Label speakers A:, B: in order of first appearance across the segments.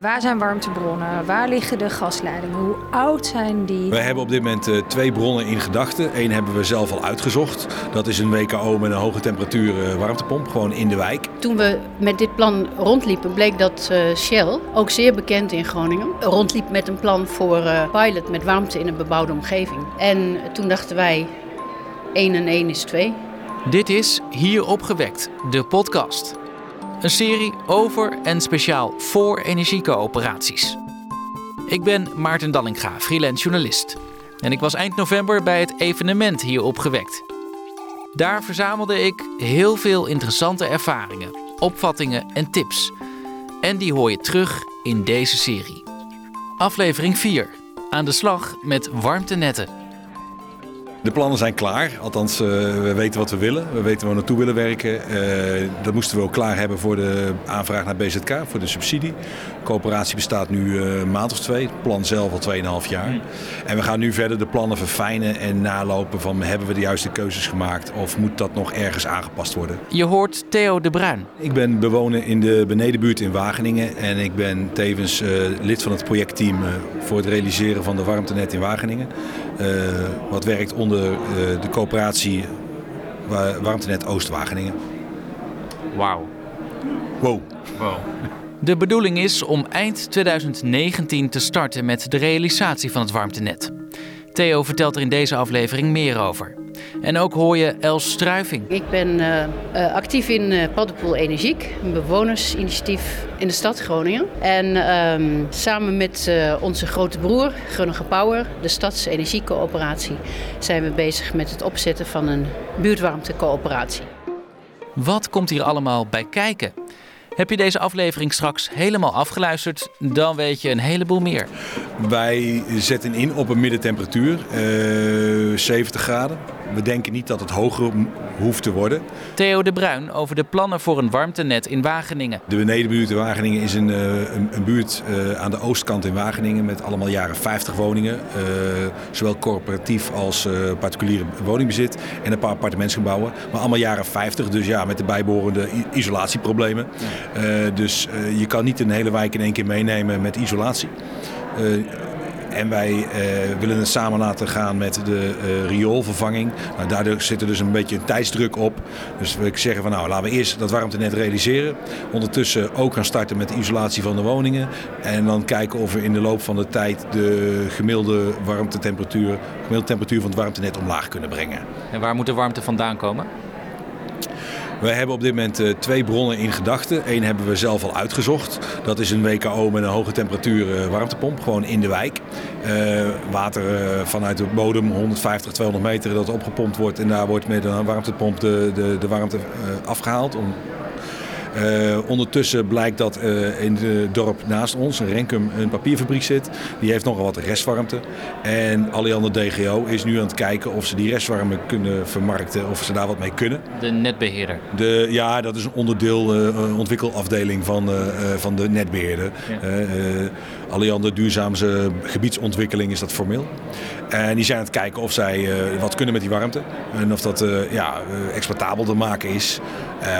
A: Waar zijn warmtebronnen? Waar liggen de gasleidingen? Hoe oud zijn die?
B: Wij hebben op dit moment uh, twee bronnen in gedachten. Eén hebben we zelf al uitgezocht. Dat is een WKO met een hoge temperatuur uh, warmtepomp, gewoon in de wijk.
C: Toen we met dit plan rondliepen, bleek dat uh, Shell, ook zeer bekend in Groningen, rondliep met een plan voor pilot met warmte in een bebouwde omgeving. En toen dachten wij, 1 en 1 is 2.
D: Dit is Hier opgewekt, de podcast. Een serie over en speciaal voor energiecoöperaties. Ik ben Maarten Dallinga, freelance journalist. En ik was eind november bij het evenement hier opgewekt. Daar verzamelde ik heel veel interessante ervaringen, opvattingen en tips. En die hoor je terug in deze serie. Aflevering 4. Aan de slag met warmtenetten.
B: De plannen zijn klaar, althans uh, we weten wat we willen. We weten waar we naartoe willen werken. Uh, dat moesten we ook klaar hebben voor de aanvraag naar BZK, voor de subsidie. De coöperatie bestaat nu uh, een maand of twee, het plan zelf al 2,5 jaar. En we gaan nu verder de plannen verfijnen en nalopen van hebben we de juiste keuzes gemaakt of moet dat nog ergens aangepast worden.
D: Je hoort Theo de Bruin.
B: Ik ben bewoner in de benedenbuurt in Wageningen en ik ben tevens lid van het projectteam voor het realiseren van de warmtenet in Wageningen. Wat werkt onder onder de coöperatie Warmtenet Oost-Wageningen.
D: Wauw.
B: Wow.
D: wow. De bedoeling is om eind 2019 te starten met de realisatie van het warmtenet. Theo vertelt er in deze aflevering meer over. En ook hoor je Els Struiving.
C: Ik ben uh, uh, actief in uh, Paddenpoel Energiek, een bewonersinitiatief in de stad Groningen. En um, samen met onze grote broer, Grunnige Power, de Stadsenergiecoöperatie, zijn we bezig met het opzetten van een buurtwarmtecoöperatie.
D: Wat komt hier allemaal bij kijken? Heb je deze aflevering straks helemaal afgeluisterd, dan weet je een heleboel meer.
B: Wij zetten in op een middentemperatuur, uh, 70 graden. We denken niet dat het hoger hoeft te worden.
D: Theo de Bruin over de plannen voor een warmtenet in Wageningen.
B: De benedenbuurt in Wageningen is een, een, een buurt uh, aan de oostkant in Wageningen met allemaal jaren 50 woningen. Uh, zowel corporatief als uh, particuliere woningbezit en een paar appartementsgebouwen. Maar allemaal jaren 50, dus ja, met de bijbehorende isolatieproblemen. dus je kan niet een hele wijk in één keer meenemen met isolatie. En wij uh, willen het samen laten gaan met de uh, rioolvervanging. Nou, daardoor zit er dus een beetje een tijdsdruk op. Dus we zeggen van nou laten we eerst dat warmtenet realiseren. Ondertussen ook gaan starten met de isolatie van de woningen. En dan kijken of we in de loop van de tijd de gemiddelde warmtetemperatuur, gemiddelde temperatuur van het warmtenet omlaag kunnen brengen.
D: En waar moet de warmte vandaan komen?
B: We hebben op dit moment uh, twee bronnen in gedachten. Eén hebben we zelf al uitgezocht. Dat is een WKO met een hoge temperatuur uh, warmtepomp, gewoon in de wijk. Uh, water vanuit de bodem, 150, 200 meter, dat opgepompt wordt. En daar wordt met een warmtepomp de, de, de warmte afgehaald om uh, ondertussen blijkt dat uh, in het dorp naast ons, in Renkum, een papierfabriek zit. Die heeft nogal wat restwarmte. En Alliander DGO is nu aan het kijken of ze die restwarmte kunnen vermarkten, of ze daar wat mee kunnen.
D: De netbeheerder?
B: De, ja, dat is een onderdeel, uh, ontwikkelafdeling van, van de netbeheerder. Ja. Alliander Duurzaamse Gebiedsontwikkeling is dat formeel. En die zijn aan het kijken of zij wat kunnen met die warmte. En of dat ja, exploitabel te maken is.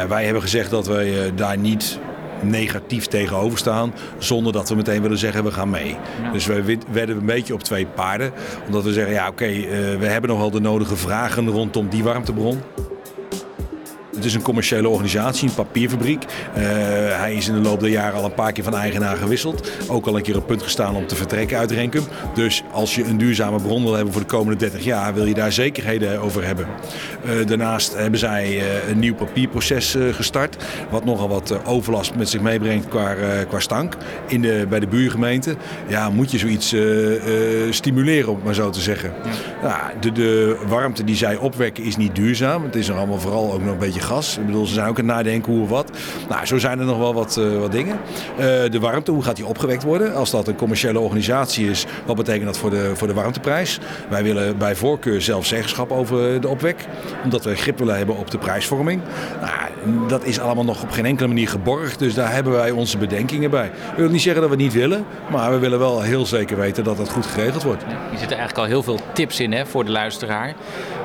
B: wij hebben gezegd dat wij daar niet negatief tegenover staan, zonder dat we meteen willen zeggen we gaan mee. Dus wij werden een beetje op twee paarden, omdat we zeggen ja oké, okay, uh, we hebben nog wel de nodige vragen rondom die warmtebron. Het is een commerciële organisatie, een papierfabriek. Uh, hij is in de loop der jaren al een paar keer van eigenaar gewisseld. Ook al een keer op punt gestaan om te vertrekken uit Renkum. Dus als je een duurzame bron wil hebben voor de komende 30 jaar, wil je daar zekerheden over hebben. Uh, daarnaast hebben zij uh, een nieuw papierproces gestart. Wat nogal wat overlast met zich meebrengt qua, qua stank. In de, bij de buurgemeente ja, moet je zoiets stimuleren, om het maar zo te zeggen. Ja. Nou, de, de warmte die zij opwekken is niet duurzaam. Het is er allemaal vooral ook nog een beetje gas. Ik bedoel, ze zijn ook aan het nadenken hoe of wat. Nou, zo zijn er nog wel wat, uh, wat dingen. Uh, de warmte, hoe gaat die opgewekt worden? Als dat een commerciële organisatie is, wat betekent dat voor de, voor de warmteprijs? Wij willen bij voorkeur zelf zeggenschap over de opwek. Omdat we grip willen hebben op de prijsvorming. Nou, dat is allemaal nog op geen enkele manier geborgd. Dus daar hebben wij onze bedenkingen bij. We willen niet zeggen dat we het niet willen. Maar we willen wel heel zeker weten dat dat goed geregeld wordt. Ja,
D: hier zitten eigenlijk al heel veel tips in hè, voor de luisteraar.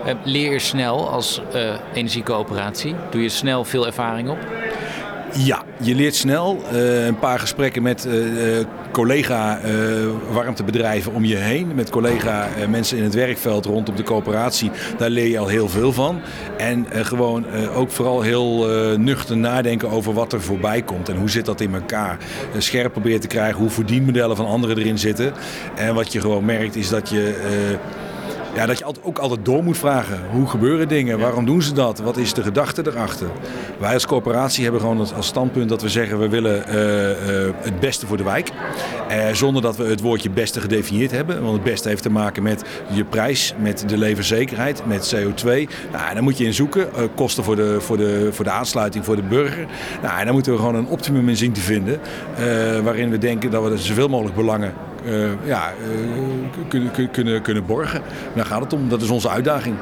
D: Uh, leer snel als energiecoöperatie. Doe je snel veel ervaring op?
B: Ja, je leert snel. Uh, een paar gesprekken met uh, collega warmtebedrijven om je heen. Met collega mensen in het werkveld rondom de coöperatie. Daar leer je al heel veel van. En gewoon ook vooral heel nuchter nadenken over wat er voorbij komt. En hoe zit dat in elkaar. scherp proberen te krijgen hoe verdienmodellen van anderen erin zitten. En wat je gewoon merkt is dat je ja, dat je ook altijd door moet vragen. Hoe gebeuren dingen? Waarom doen ze dat? Wat is de gedachte erachter? Wij als corporatie hebben gewoon als standpunt dat we zeggen... we willen uh, uh, het beste voor de wijk. Uh, zonder dat we het woordje beste gedefinieerd hebben. Want het beste heeft te maken met je prijs, met de levenszekerheid, met CO2. Nou, daar moet je in zoeken. kosten voor de, voor, de, voor de aansluiting voor de burger. Nou, daar moeten we gewoon een optimum in zien te vinden. waarin we denken dat we zoveel mogelijk belangen ja, uh, kunnen, kunnen, kunnen borgen. Daar gaat het om, dat is onze uitdaging.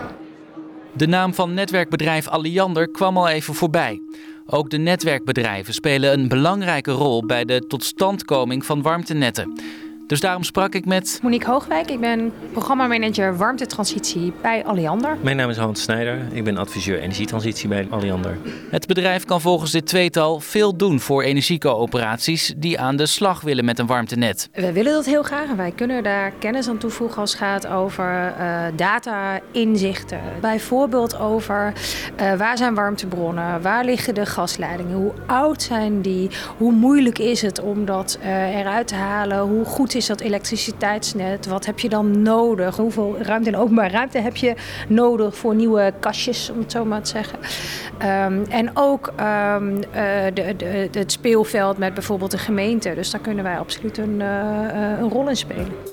D: De naam van netwerkbedrijf Alliander kwam al even voorbij. Ook de netwerkbedrijven spelen een belangrijke rol bij de totstandkoming van warmtenetten. Dus daarom sprak ik met...
A: Monique Hoogwijk, ik ben programmamanager warmtetransitie bij Alliander.
E: Mijn naam is Hans Snijder, ik ben adviseur energietransitie bij Alliander.
D: Het bedrijf kan volgens dit tweetal veel doen voor energiecoöperaties die aan de slag willen met een warmtenet.
A: We willen dat heel graag en wij kunnen daar kennis aan toevoegen als het gaat over uh, data, inzichten. Bijvoorbeeld over uh, waar zijn warmtebronnen, waar liggen de gasleidingen, hoe oud zijn die, hoe moeilijk is het om dat uh, eruit te halen, hoe goed is dat elektriciteitsnet? Wat heb je dan nodig? Hoeveel ruimte en openbaar ruimte heb je nodig voor nieuwe kastjes, om het zo maar te zeggen? Um, en ook um, uh, de, de, het speelveld met bijvoorbeeld de gemeente. Dus daar kunnen wij absoluut een, uh, een rol in spelen.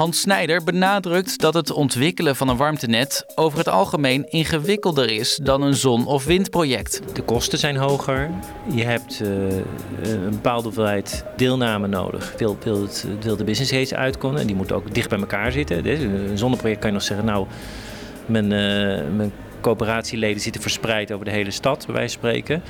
D: Hans Snijder benadrukt dat het ontwikkelen van een warmtenet over het algemeen ingewikkelder is dan een zon- of windproject.
E: De kosten zijn hoger. Je hebt uh, een bepaalde hoeveelheid deelname nodig. Wil, wil, wil de business case uitkomen en die moeten ook dicht bij elkaar zitten. Dus een zonneproject kan je nog zeggen, nou, mijn, uh, mijn coöperatieleden zitten verspreid over de hele stad, bij wijze van spreken.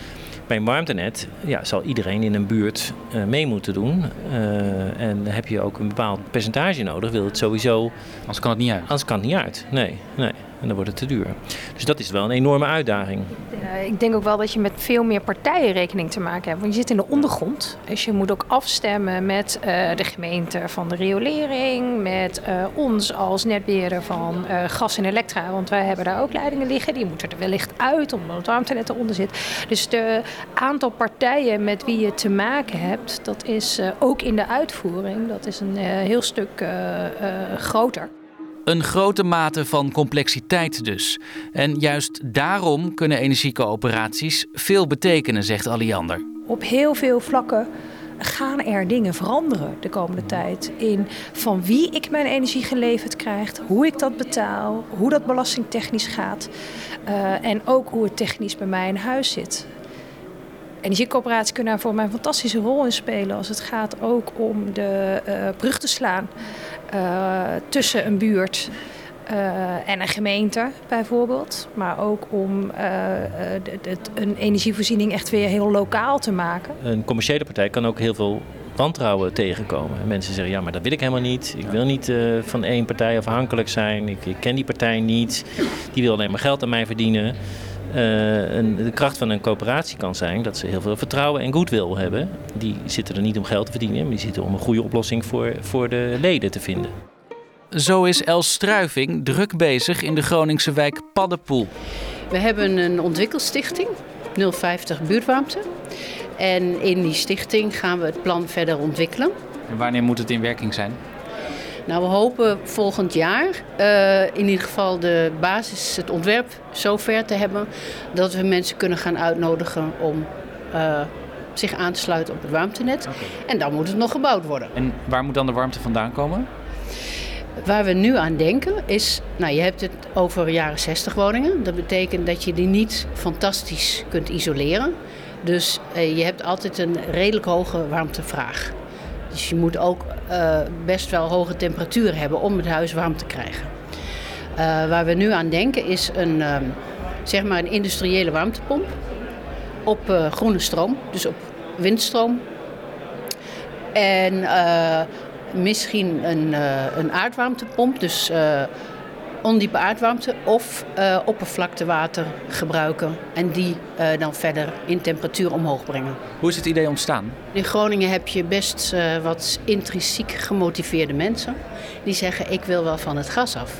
E: Bij een warmtenet ja, zal iedereen in een buurt uh, mee moeten doen. Uh, en heb je ook een bepaald percentage nodig, wil het sowieso.
D: Anders kan het niet uit.
E: Anders kan het niet uit. Nee, nee. En dan wordt het te duur. Dus dat is wel een enorme uitdaging.
A: Uh, ik denk ook wel dat je met veel meer partijen rekening te maken hebt. Want je zit in de ondergrond. Dus je moet ook afstemmen met uh, de gemeente van de riolering. Met uh, ons als netbeheerder van gas en elektra. Want wij hebben daar ook leidingen liggen. Die moeten er wellicht uit omdat het warmtenet eronder zit. Dus de aantal partijen met wie je te maken hebt. Dat is ook in de uitvoering. Dat is een heel stuk groter.
D: Een grote mate van complexiteit dus. En juist daarom kunnen energiecoöperaties veel betekenen, zegt Alliander.
A: Op heel veel vlakken gaan er dingen veranderen de komende tijd. In van wie ik mijn energie geleverd krijg, hoe ik dat betaal, hoe dat belastingtechnisch gaat. Uh, en ook hoe het technisch bij mij in huis zit. Energiecoöperaties kunnen daar voor mij een fantastische rol in spelen als het gaat ook om de uh, brug te slaan uh, tussen een buurt uh, en een gemeente bijvoorbeeld. Maar ook om uh, de, de, een energievoorziening echt weer heel lokaal te maken.
E: Een commerciële partij kan ook heel veel wantrouwen tegenkomen. Mensen zeggen, ja, maar dat wil ik helemaal niet. Ik wil niet uh, van één partij afhankelijk zijn. Ik, ik, ken die partij niet. Die wil alleen maar geld aan mij verdienen. Uh, een, de kracht van een coöperatie kan zijn dat ze heel veel vertrouwen en goodwill hebben. Die zitten er niet om geld te verdienen, maar die zitten om een goede oplossing voor, voor de leden te vinden.
D: Zo is Els Struiving druk bezig in de Groningse wijk Paddenpoel.
C: We hebben een ontwikkelstichting, 050 buurtwarmte. En in die stichting gaan we het plan verder ontwikkelen.
D: En wanneer moet het in werking zijn?
C: Nou, we hopen volgend jaar uh, in ieder geval de basis, het ontwerp zover te hebben dat we mensen kunnen gaan uitnodigen om uh, zich aan te sluiten op het warmtenet. Okay. En dan moet het nog gebouwd worden.
D: En waar moet dan de warmte vandaan komen?
C: Waar we nu aan denken is, nou je hebt het over jaren 60 woningen. Dat betekent dat je die niet fantastisch kunt isoleren. Dus uh, je hebt altijd een redelijk hoge warmtevraag. Dus je moet ook uh, best wel hoge temperaturen hebben om het huis warm te krijgen. Uh, waar we nu aan denken is een, uh, zeg maar een industriële warmtepomp op uh, groene stroom, dus op windstroom. En misschien een, een aardwarmtepomp, dus ondiepe aardwarmte of uh, oppervlaktewater gebruiken en die uh, dan verder in temperatuur omhoog brengen.
D: Hoe is het idee ontstaan?
C: In Groningen heb je best uh, wat intrinsiek gemotiveerde mensen die zeggen ik wil wel van het gas af.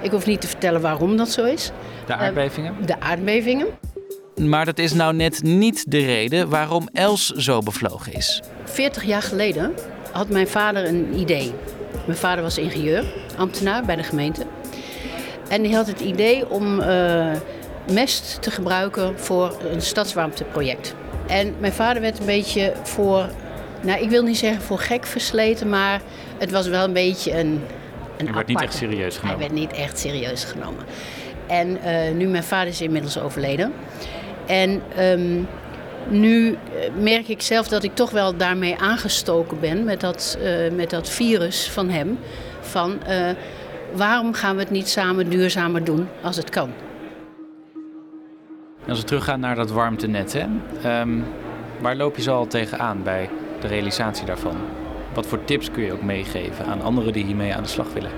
C: Ik hoef niet te vertellen waarom dat zo is.
D: De aardbevingen?
C: de aardbevingen.
D: Maar dat is nou net niet de reden waarom Els zo bevlogen is.
C: 40 jaar geleden had mijn vader een idee. Mijn vader was ingenieur, ambtenaar bij de gemeente. En die had het idee om uh, mest te gebruiken voor een stadswarmteproject. En mijn vader werd een beetje voor, nou ik wil niet zeggen voor gek versleten, maar het was wel een beetje een. een
D: Hij werd niet echt serieus genomen.
C: Hij werd niet echt serieus genomen. En uh, nu mijn vader is inmiddels overleden. En um, nu merk ik zelf dat ik toch wel daarmee aangestoken ben met dat, uh, met dat virus van hem. Van uh, waarom gaan we het niet samen duurzamer doen als het kan?
D: Als we teruggaan naar dat warmtenet, hè? Um, waar loop je zo al tegenaan bij de realisatie daarvan? Wat voor tips kun je ook meegeven aan anderen die hiermee aan de slag willen?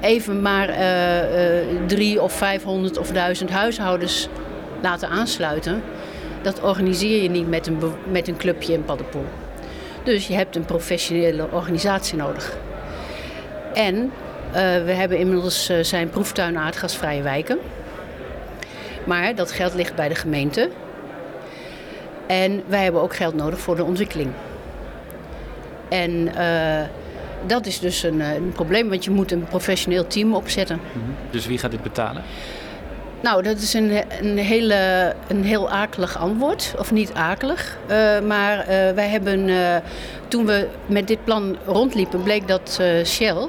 C: Even maar uh, drie of vijfhonderd of duizend huishoudens laten aansluiten. Dat organiseer je niet met een, met een clubje in Paddenpoel. Dus je hebt een professionele organisatie nodig. En uh, we hebben inmiddels uh, zijn proeftuin aardgasvrije wijken. Maar dat geld ligt bij de gemeente. En wij hebben ook geld nodig voor de ontwikkeling. En uh, dat is dus een, een, probleem, want je moet een professioneel team opzetten.
D: -hmm. Dus wie gaat dit betalen?
C: Nou, dat is een, een, hele, een heel akelig antwoord. Of niet akelig. Uh, maar uh, wij hebben, uh, toen we met dit plan rondliepen, bleek dat Shell,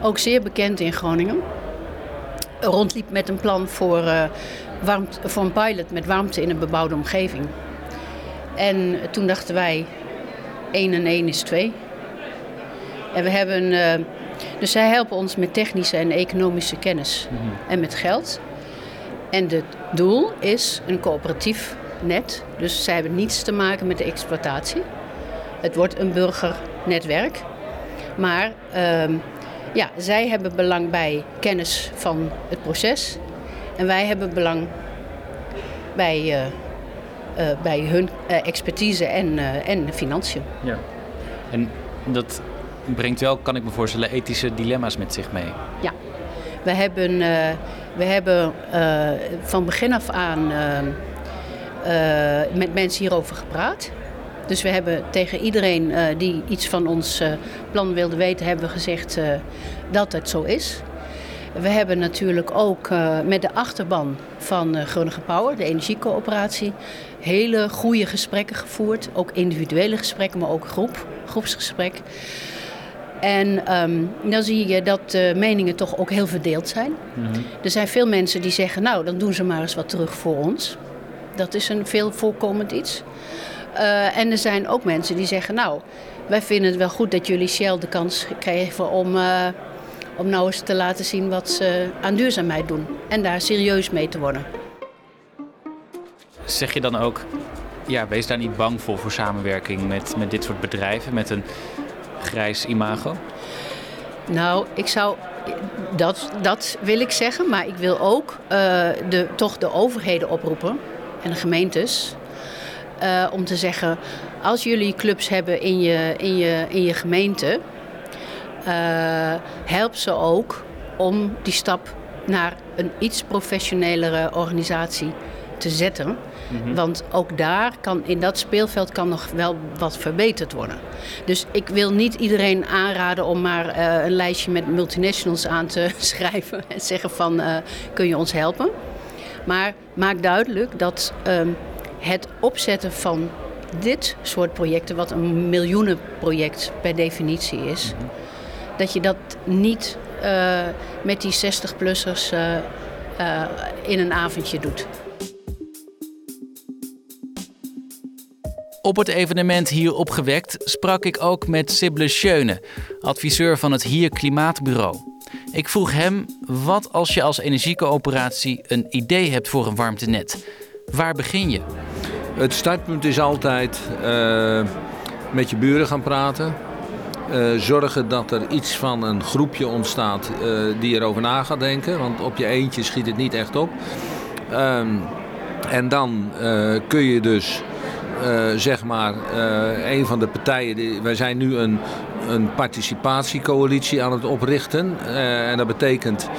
C: ook zeer bekend in Groningen, rondliep met een plan voor, warmte, voor een pilot met warmte in een bebouwde omgeving. En toen dachten wij, 1 en 1 is 2. En we hebben dus zij helpen ons met technische en economische kennis mm -hmm. en met geld. En het doel is een coöperatief net. Dus zij hebben niets te maken met de exploitatie. Het wordt een burgernetwerk. Maar uh, ja, zij hebben belang bij kennis van het proces. En wij hebben belang bij, uh, uh, bij hun uh, expertise en, en financiën.
D: Ja. En dat brengt wel, kan ik me voorstellen, ethische dilemma's met zich mee.
C: Ja, we hebben, uh, we hebben uh, van begin af aan uh, met mensen hierover gepraat. Dus we hebben tegen iedereen die iets van ons plan wilde weten, hebben we gezegd dat het zo is. We hebben natuurlijk ook met de achterban van Groningen Power, de energiecoöperatie, hele goede gesprekken gevoerd. Ook individuele gesprekken, maar ook groep, groepsgesprek. En um, dan zie je dat de meningen toch ook heel verdeeld zijn. Mm-hmm. Er zijn veel mensen die zeggen, nou dan doen ze maar eens wat terug voor ons. Dat is een veel voorkomend iets. Uh, en er zijn ook mensen die zeggen, nou wij vinden het wel goed dat jullie Shell de kans geven om, uh, om nou eens te laten zien wat ze aan duurzaamheid doen. En daar serieus mee te worden.
D: Zeg je dan ook, ja, wees daar niet bang voor voor samenwerking met, met dit soort bedrijven, met een grijs imago?
C: Nou, ik zou. Dat, dat wil ik zeggen, maar ik wil ook uh, de, toch de overheden oproepen en de gemeentes. Uh, om te zeggen: als jullie clubs hebben in je, in je, in je gemeente, uh, help ze ook om die stap naar een iets professionelere organisatie te zetten. Mm-hmm. Want ook daar kan, in dat speelveld kan nog wel wat verbeterd worden. Dus ik wil niet iedereen aanraden om maar uh, een lijstje met multinationals aan te schrijven en zeggen van uh, kun je ons helpen. Maar maak duidelijk dat um, het opzetten van dit soort projecten, wat een miljoenenproject per definitie is, mm-hmm. dat je dat niet uh, met die 60-plussers in een avondje doet.
D: Op het evenement hier opgewekt sprak ik ook met Sibylle Schöne, adviseur van het Hier Klimaatbureau. Ik vroeg hem wat als je als energiecoöperatie een idee hebt voor een warmtenet. Waar begin je?
F: Het startpunt is altijd uh, met je buren gaan praten. zorgen dat er iets van een groepje ontstaat die erover na gaat denken. Want op je eentje schiet het niet echt op. Ehm, en dan kun je dus zeg maar een van de partijen. Die, wij zijn nu een, een participatiecoalitie aan het oprichten. en dat betekent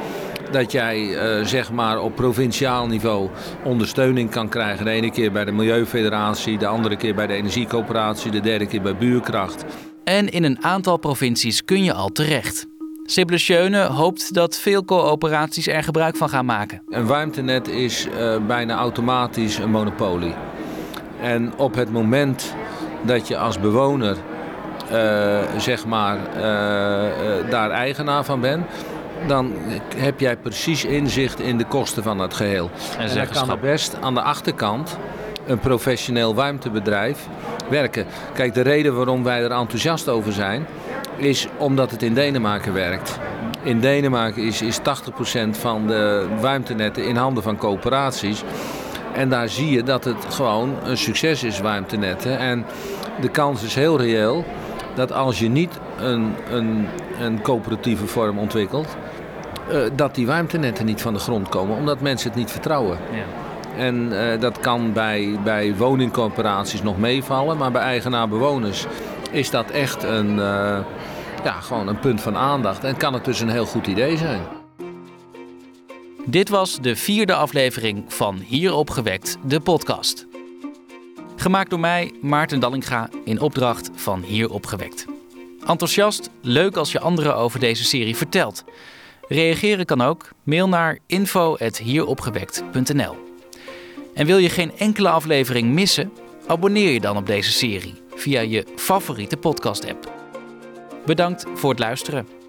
F: dat jij eh, zeg maar op provinciaal niveau ondersteuning kan krijgen. De ene keer bij de Milieufederatie, de andere keer bij de Energiecoöperatie, de derde keer bij Buurkracht.
D: En in een aantal provincies kun je al terecht. Sibylle Schöne hoopt dat veel coöperaties er gebruik van gaan maken.
F: Een warmtenet is uh, bijna automatisch een monopolie. En op het moment dat je als bewoner uh, zeg maar, daar eigenaar van bent, dan heb jij precies inzicht in de kosten van het geheel. En, en dan kan er best aan de achterkant een professioneel warmtebedrijf werken. Kijk, de reden waarom wij er enthousiast over zijn, is omdat het in Denemarken werkt. In Denemarken is, is 80% van de warmtenetten in handen van coöperaties. En daar zie je dat het gewoon een succes is, warmtenetten. En de kans is heel reëel dat als je niet een, een, een coöperatieve vorm ontwikkelt, uh, dat die warmtenetten niet van de grond komen, omdat mensen het niet vertrouwen. Ja. En uh, dat kan bij, bij woningcorporaties nog meevallen, maar bij eigenaar-bewoners is dat echt een, uh, ja, gewoon een punt van aandacht. En kan het dus een heel goed idee zijn.
D: Dit was de vierde aflevering van Hier opgewekt, de podcast. Gemaakt door mij, Maarten Dallinga, in opdracht van Hier opgewekt. Enthousiast, leuk als je anderen over deze serie vertelt. Reageren kan ook. Mail naar info.hieropgewekt.nl En wil je geen enkele aflevering missen? Abonneer je dan op deze serie via je favoriete podcast-app. Bedankt voor het luisteren.